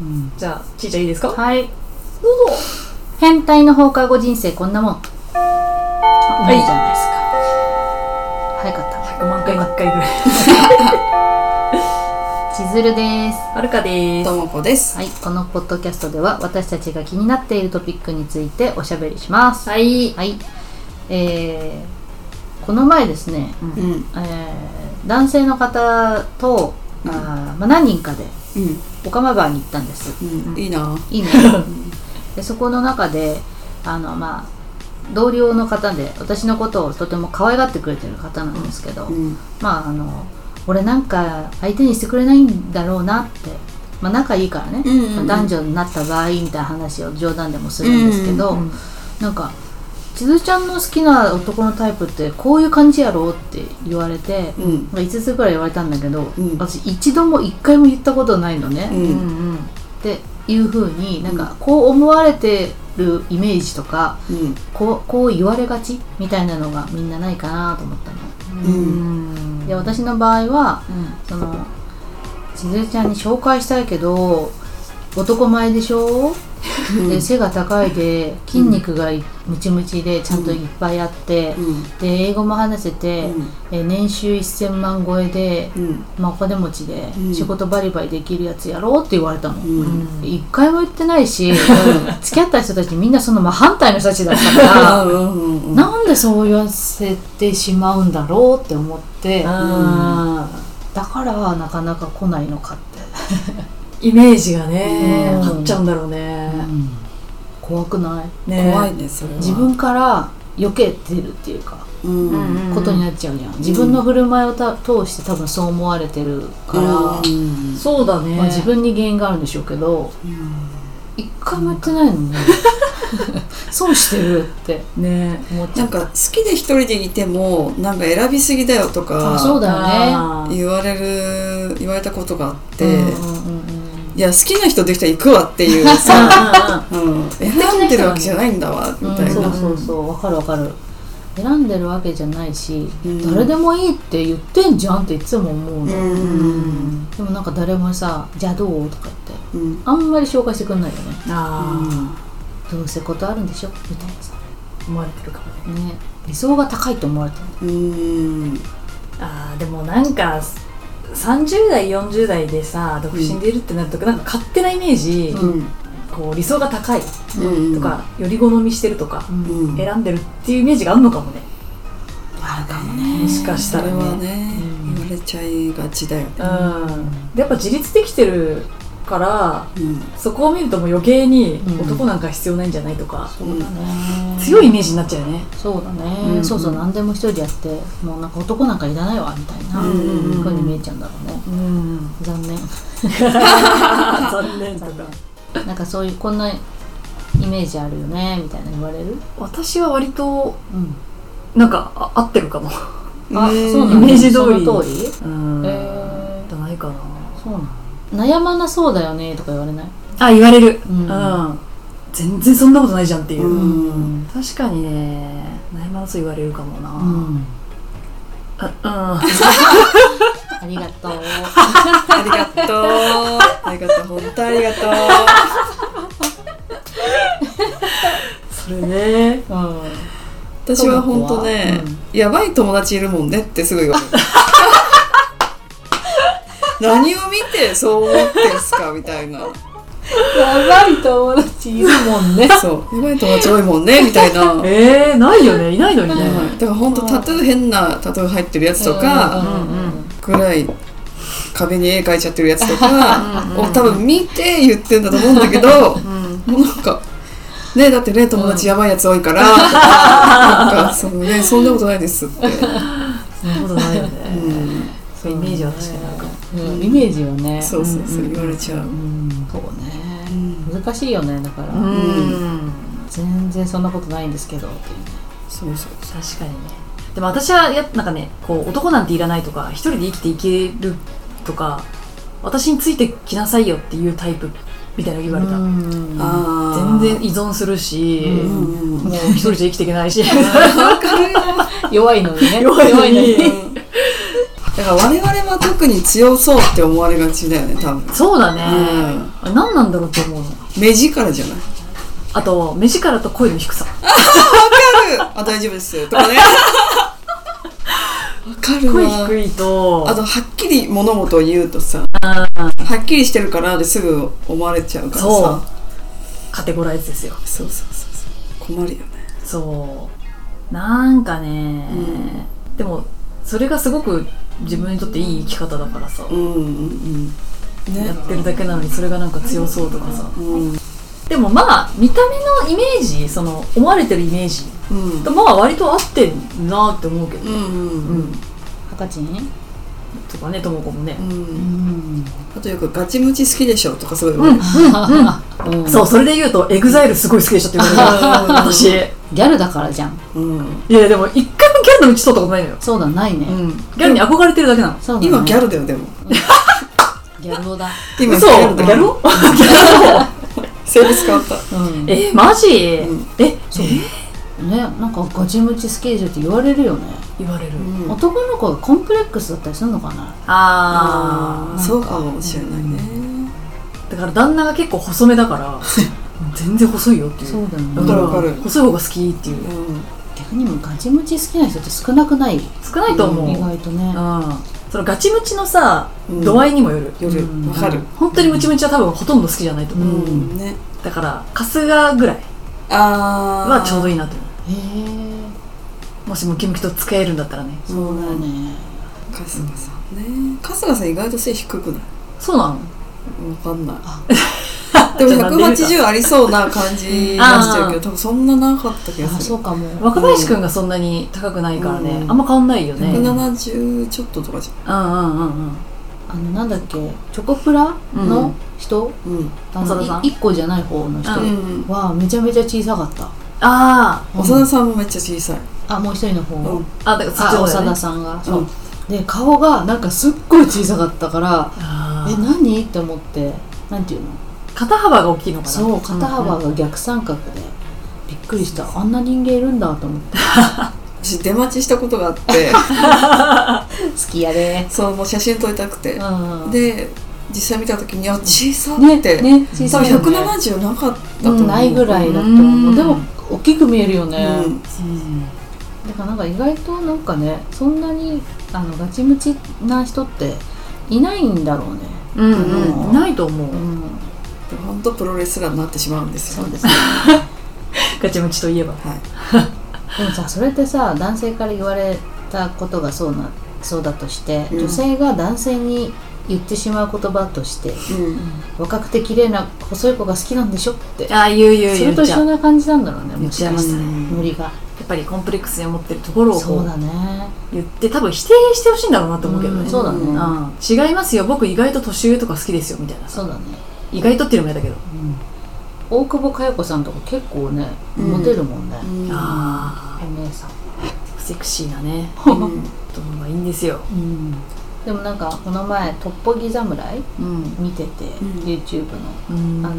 うん。じゃあちいちゃんいいですか？はい。どうぞ。変態の放課後人生こんなもん。あい。いじゃないですか。早かった。100万回。に1回ぐらい。千鶴です。はるかです。ともこです。はい。このポッドキャストでは私たちが気になっているトピックについておしゃべりします。はい。はい。えー、この前ですね、うん。えー、男性の方と、あーまあ、何人かでうん。オカマバーに行ったんですうん。いいな。いいねでそこの中であのまあ同僚の方で私のことをとても可愛がってくれてる方なんですけど、うん。まああの俺なんか相手にしてくれないんだろうなって、まあ、仲いいからね、うんうんうんまあ男女になった場合みたいな話を冗談でもするんですけど、うんうんなんか千鶴ちゃんの好きな男のタイプってこういう感じやろって言われて、うん。まあ5つぐらい言われたんだけど、うん私一度も一回も言ったことないのね、う。うんんっていう風になんかこう思われてるイメージとかうん。こうこう言われがち？みたいなのがみんなないかなと思ったの。うんで私の場合はその千鶴ちゃんに紹介したいけど男前でしょ、で背が高いで筋肉がムチムチでちゃんといっぱいあって、うん。で英語も話せて、え年収1000万超えで、うん。まあ、お金持ちでうん仕事バリバリできるやつやろうって言われたの。うん。一回も言ってないし付き合った人たちみんなその真反対の人たちだったからうん。なんでそう言わせてしまうんだろうって思ってあだからなかなか来ないのかって、ーイメージがねうん。張っちゃうんだろうね。怖くない？ね。怖いね、それは。自分から避けてるっていうか、うん。うん。ことになっちゃうじゃん。自分の振る舞いをた通して多分そう思われてるから、うん。そうだね。まあ、自分に原因があるんでしょうけど。一回も言ってないのに 損してるって。ね。思っちゃなんか好きで一人でいてもなんか選びすぎだよとかあそうだよね。言われる言われたことがあって、うんうんうんいや好きな人できたら行くわっていうさ、うん、選んでるわけじゃないんだわみたいな、うん、そうそうそうわかるわかる。選んでるわけじゃないし、うん。誰でもいいって言ってんじゃんっていつも思うの、うん。でもなんか誰もさ「じゃあどう?」とか言ってうん。あんまり紹介してくんないよね。あどうせことあるんでしょみたいなさー思われてるかもね。ね理想が高いと思われてる。うん。あーでもなんか30代40代でさ独身でいるってなるとなんか勝手なイメージ、うん。こう理想が高いうんとか、より好みしてるとか、うん。うん選んでるっていうイメージがあるのかもね。あるかもね。もしかしたらね。それはね、うん言われちゃいがちだよね。うん。でやっぱ自立できてるからうん。そこを見るともう余計にうん。男なんか必要ないんじゃないとか、そうだね。強いイメージになっちゃうよね。そうだね、うん。そうそう何でも一人でやってもうなんか男なんかいらないわみたいな、うんうんうんふうに見えちゃうんだろうね。うん残念。残念とか。なんかそういうこんなイメージあるよねみたいな言われる？私は割とうん。なんかあ合ってるかも。あ、ねそうなのイメージ通り。その通り？うん。えじゃないかな。そうなの悩まなそうだよねとか言われない？あ言われる。ううん。ん、全然そんなことないじゃんっていう、うん。確かにね。悩まなそう言われるかもな、うん。あうん。ありがとう。ありがとう。ありがとう。本当ありがとう。それね。うん。私は本当ね、やばい友達いるもんねってすぐ言われる 何を見てそう思ってんすかみたいな。やばい友達いるもんね。そう。やばい友達多いもんねみたいな。えー、ないよね。いないのにね、はい。だから本当タトゥー変なタトゥー入ってるやつとうんかうんぐらい壁に絵描いちゃってるやつとかを多分見て言ってんだと思うんだけどもうなんかねだってね友達やばいやつ多いからなんかそのねそんなことないですって、そんなことないよね、うん、そうイメージは確かにあるかもうん。イメージはね。そうそうそう。うん言われちゃう、うん。そうね。うん難しいよねだから、うん。全然そんなことないんですけどっていうね。そうそう。確かにね。でも私はやなんかねこう男なんていらないとか一人で生きていけるとか私についてきなさいよっていうタイプみたいなの言われた、うん。全然依存するし、もう一人じゃ生きていけないし。弱いのにね。弱いのにだから我々は特に強そうって思われがちだよね多分。そうだね、あれ何なんだろうって思うの？目力じゃない？あと目力と声の低さ。あ大丈夫です。とかね。わかる声わ低いと。あとはっきり物事を言うとさうん。はっきりしてるからですぐ思われちゃうからそう。さカテゴライズですよ。そうそうそうそう。困るよね。そう。なんかね、でもそれがすごく自分にとっていい生き方だからさ、うんうんうん。ね。やってるだけなのにそれがなんか強そうとかさ。うん。でもまあ見た目のイメージその思われてるイメージうんとまあ割と合ってんなって思うけど、うんうんうん。赤ちんとかねともこもね。う、うん。んあとよくガチムチ好きでしょとかすごい言われる。うん。そうそれで言うと EXILE すごい好きでしょって言われる私。いギャルだからじゃん。うん。やでも一回もギャルの道取ったことないのよ、そうだないね、うん、ギャルに憧れてるだけなの。そうだね。今ギャルだよでも。ギャル男だ。今嘘。ギャだルを 性別変わった。うん。えマジ、ん。えそうねなんかガチムチ好きでしょって言われるよね、言われる、うん。男の子がコンプレックスだったりするのかな。ああそうかもしれないね。だから旦那が結構細めだから 全然細いよっていう。そうだよね。わかるわかる。細い方が好きっていう。逆にもうガチムチ好きな人って少なくない。少ないと思う、意うん。外とね。そのガチムチのさ、うん。度合いにもよる。夜。うん。わかる。本当にムチムチは多分ほとんど好きじゃないとう。思う、ん。ねだから春日ぐらい。あはちょうどいいいなと。思へえうもしムキムキと付き合えるんだったらね。そうだよね。春日さんね。春日さん意外と背低くない？そうなの？わかんない。でもじゃあなんで言う180ありそうな感じ出してるけど多分そんななかった気があする。そうかも。若林くんがそんなに高くないからね、うん。あんま変わんないよね。うんうん170ちょっととかじうんうんあのなんだっけ？チョコプラの人、うん。あの長田さん？い一個じゃない方の人うんはめちゃめちゃ小さかった。あ長田さんもめっちゃ小さい。あもう一人の方、うん。ーあだからそっちあ長田の方だよねさん。がそう、うんで顔がなんかすっごい小さかったからえ何？って思って。なんていうの？肩幅が大きいのかな？そう肩幅が逆三角で、びっくりした。あんな人間いるんだと思って 私出待ちしたことがあって。好きやで。そうもう写真撮りたくて。うんで実際見た時にあ小さねって、ね小多分さね170なかったと思う、うんないぐらいだとうん。思うでも大きく見えるよね、うん。だからなんか意外となんかねそんなにあのガチムチな人っていないんだろうね。うんうん。うんないと思う、うん。で本当プロレスラーになってしまうんですよ。そうですね。ガチムチといえば。はいでもさそれってさ男性から言われたことがそうなそうだとして、うん。女性が男性に言ってしまう言葉としてうん。若くて綺麗な細い子が好きなんでしょって。ああ言う言う。それと一緒な感じなんだろうね言っちゃいましたねノリが。っぱりコンプレックスに思ってるところをこそううだね。言って多分否定してほしいんだろうなと思うけどね、うんそうだね。うん。違いますよ。僕意外と年上とか好きですよみたいなそうだね。意外とっていうのも嫌だけど、大久保佳代子さんとか結構ねうんモテるもんね、うんあお姉さん、あセクシーなね。うん。どうがいいんですよ、うん、でもなんかこの前「トッポギ侍うん」見てて、ん。YouTube の。うん。あの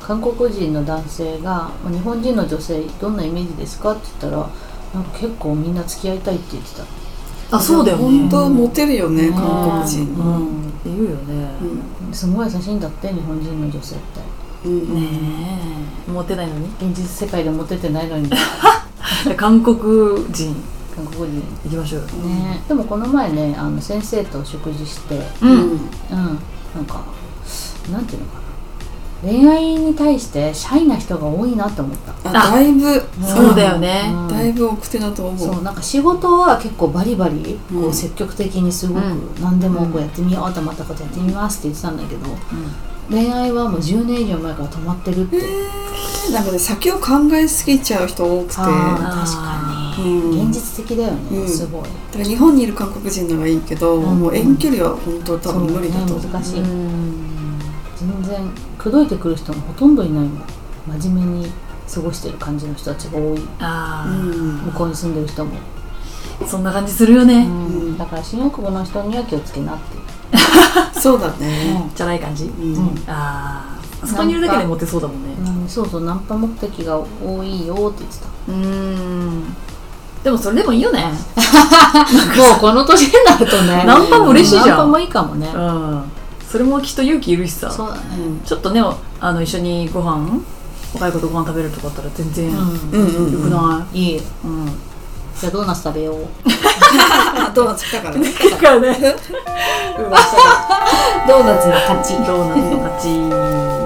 韓国人の男性が「まあ日本人の女性どんなイメージですか?」って言ったらなんか結構みんな付き合いたいって言ってた。あそうだよね。本当モテるよね、うん。韓国人。うのん。言うよね、すごい優しいんだって日本人の女性って。うんねえ。モテないのに？現実世界でモテてないのに。韓国人。韓国人。行きましょうよ。ね。でもこの前ねあの先生と食事して。ううん。んうん。なんかなんていうのかな。恋愛に対してシャイな人が多いなって思った。あだいぶ。そうだよね。うん。だいぶ奥手だと思う。そうなんか仕事は結構バリバリこううん。積極的にすごくうん。何でもこうやってみようと思ったことやってみますって言ってたんだけど恋愛はもう10年以上前から止まってるって。なんかね先を考えすぎちゃう人多くて。確かうん。に現実的だよね。うん。すごい。から日本にいる韓国人ならいいけど、うん。もう遠距離は本当多分無理だと思う。そうね難しいうん。全然口説いてくる人もほとんどいない。もん真面目に過ごしてる感じの人たちが多い。あうん向こうに住んでる人も、あそんな感じするよね、ん。だから新大久保の人には気をつけなっていう、そうだね、チャラい感じ、うん。うん。ああそこにいるだけでモテそうだもんね。うんそうそうナンパ目的が多いよって言ってた。うん。でもそれでもいいよね。もうこの年になるとね。ナンパも嬉しいじゃん。ナンパもいいかもね。うん。それもきっと勇気いるしさ。そうだね。ちょっとねあの一緒にご飯若い子とご飯食べるとかだったら全然よくない？いい。うんじゃあドーナツ食べよう。あ ドーナツ来たからね。だから。ね ドーナツの勝ち。ドーナツの勝ち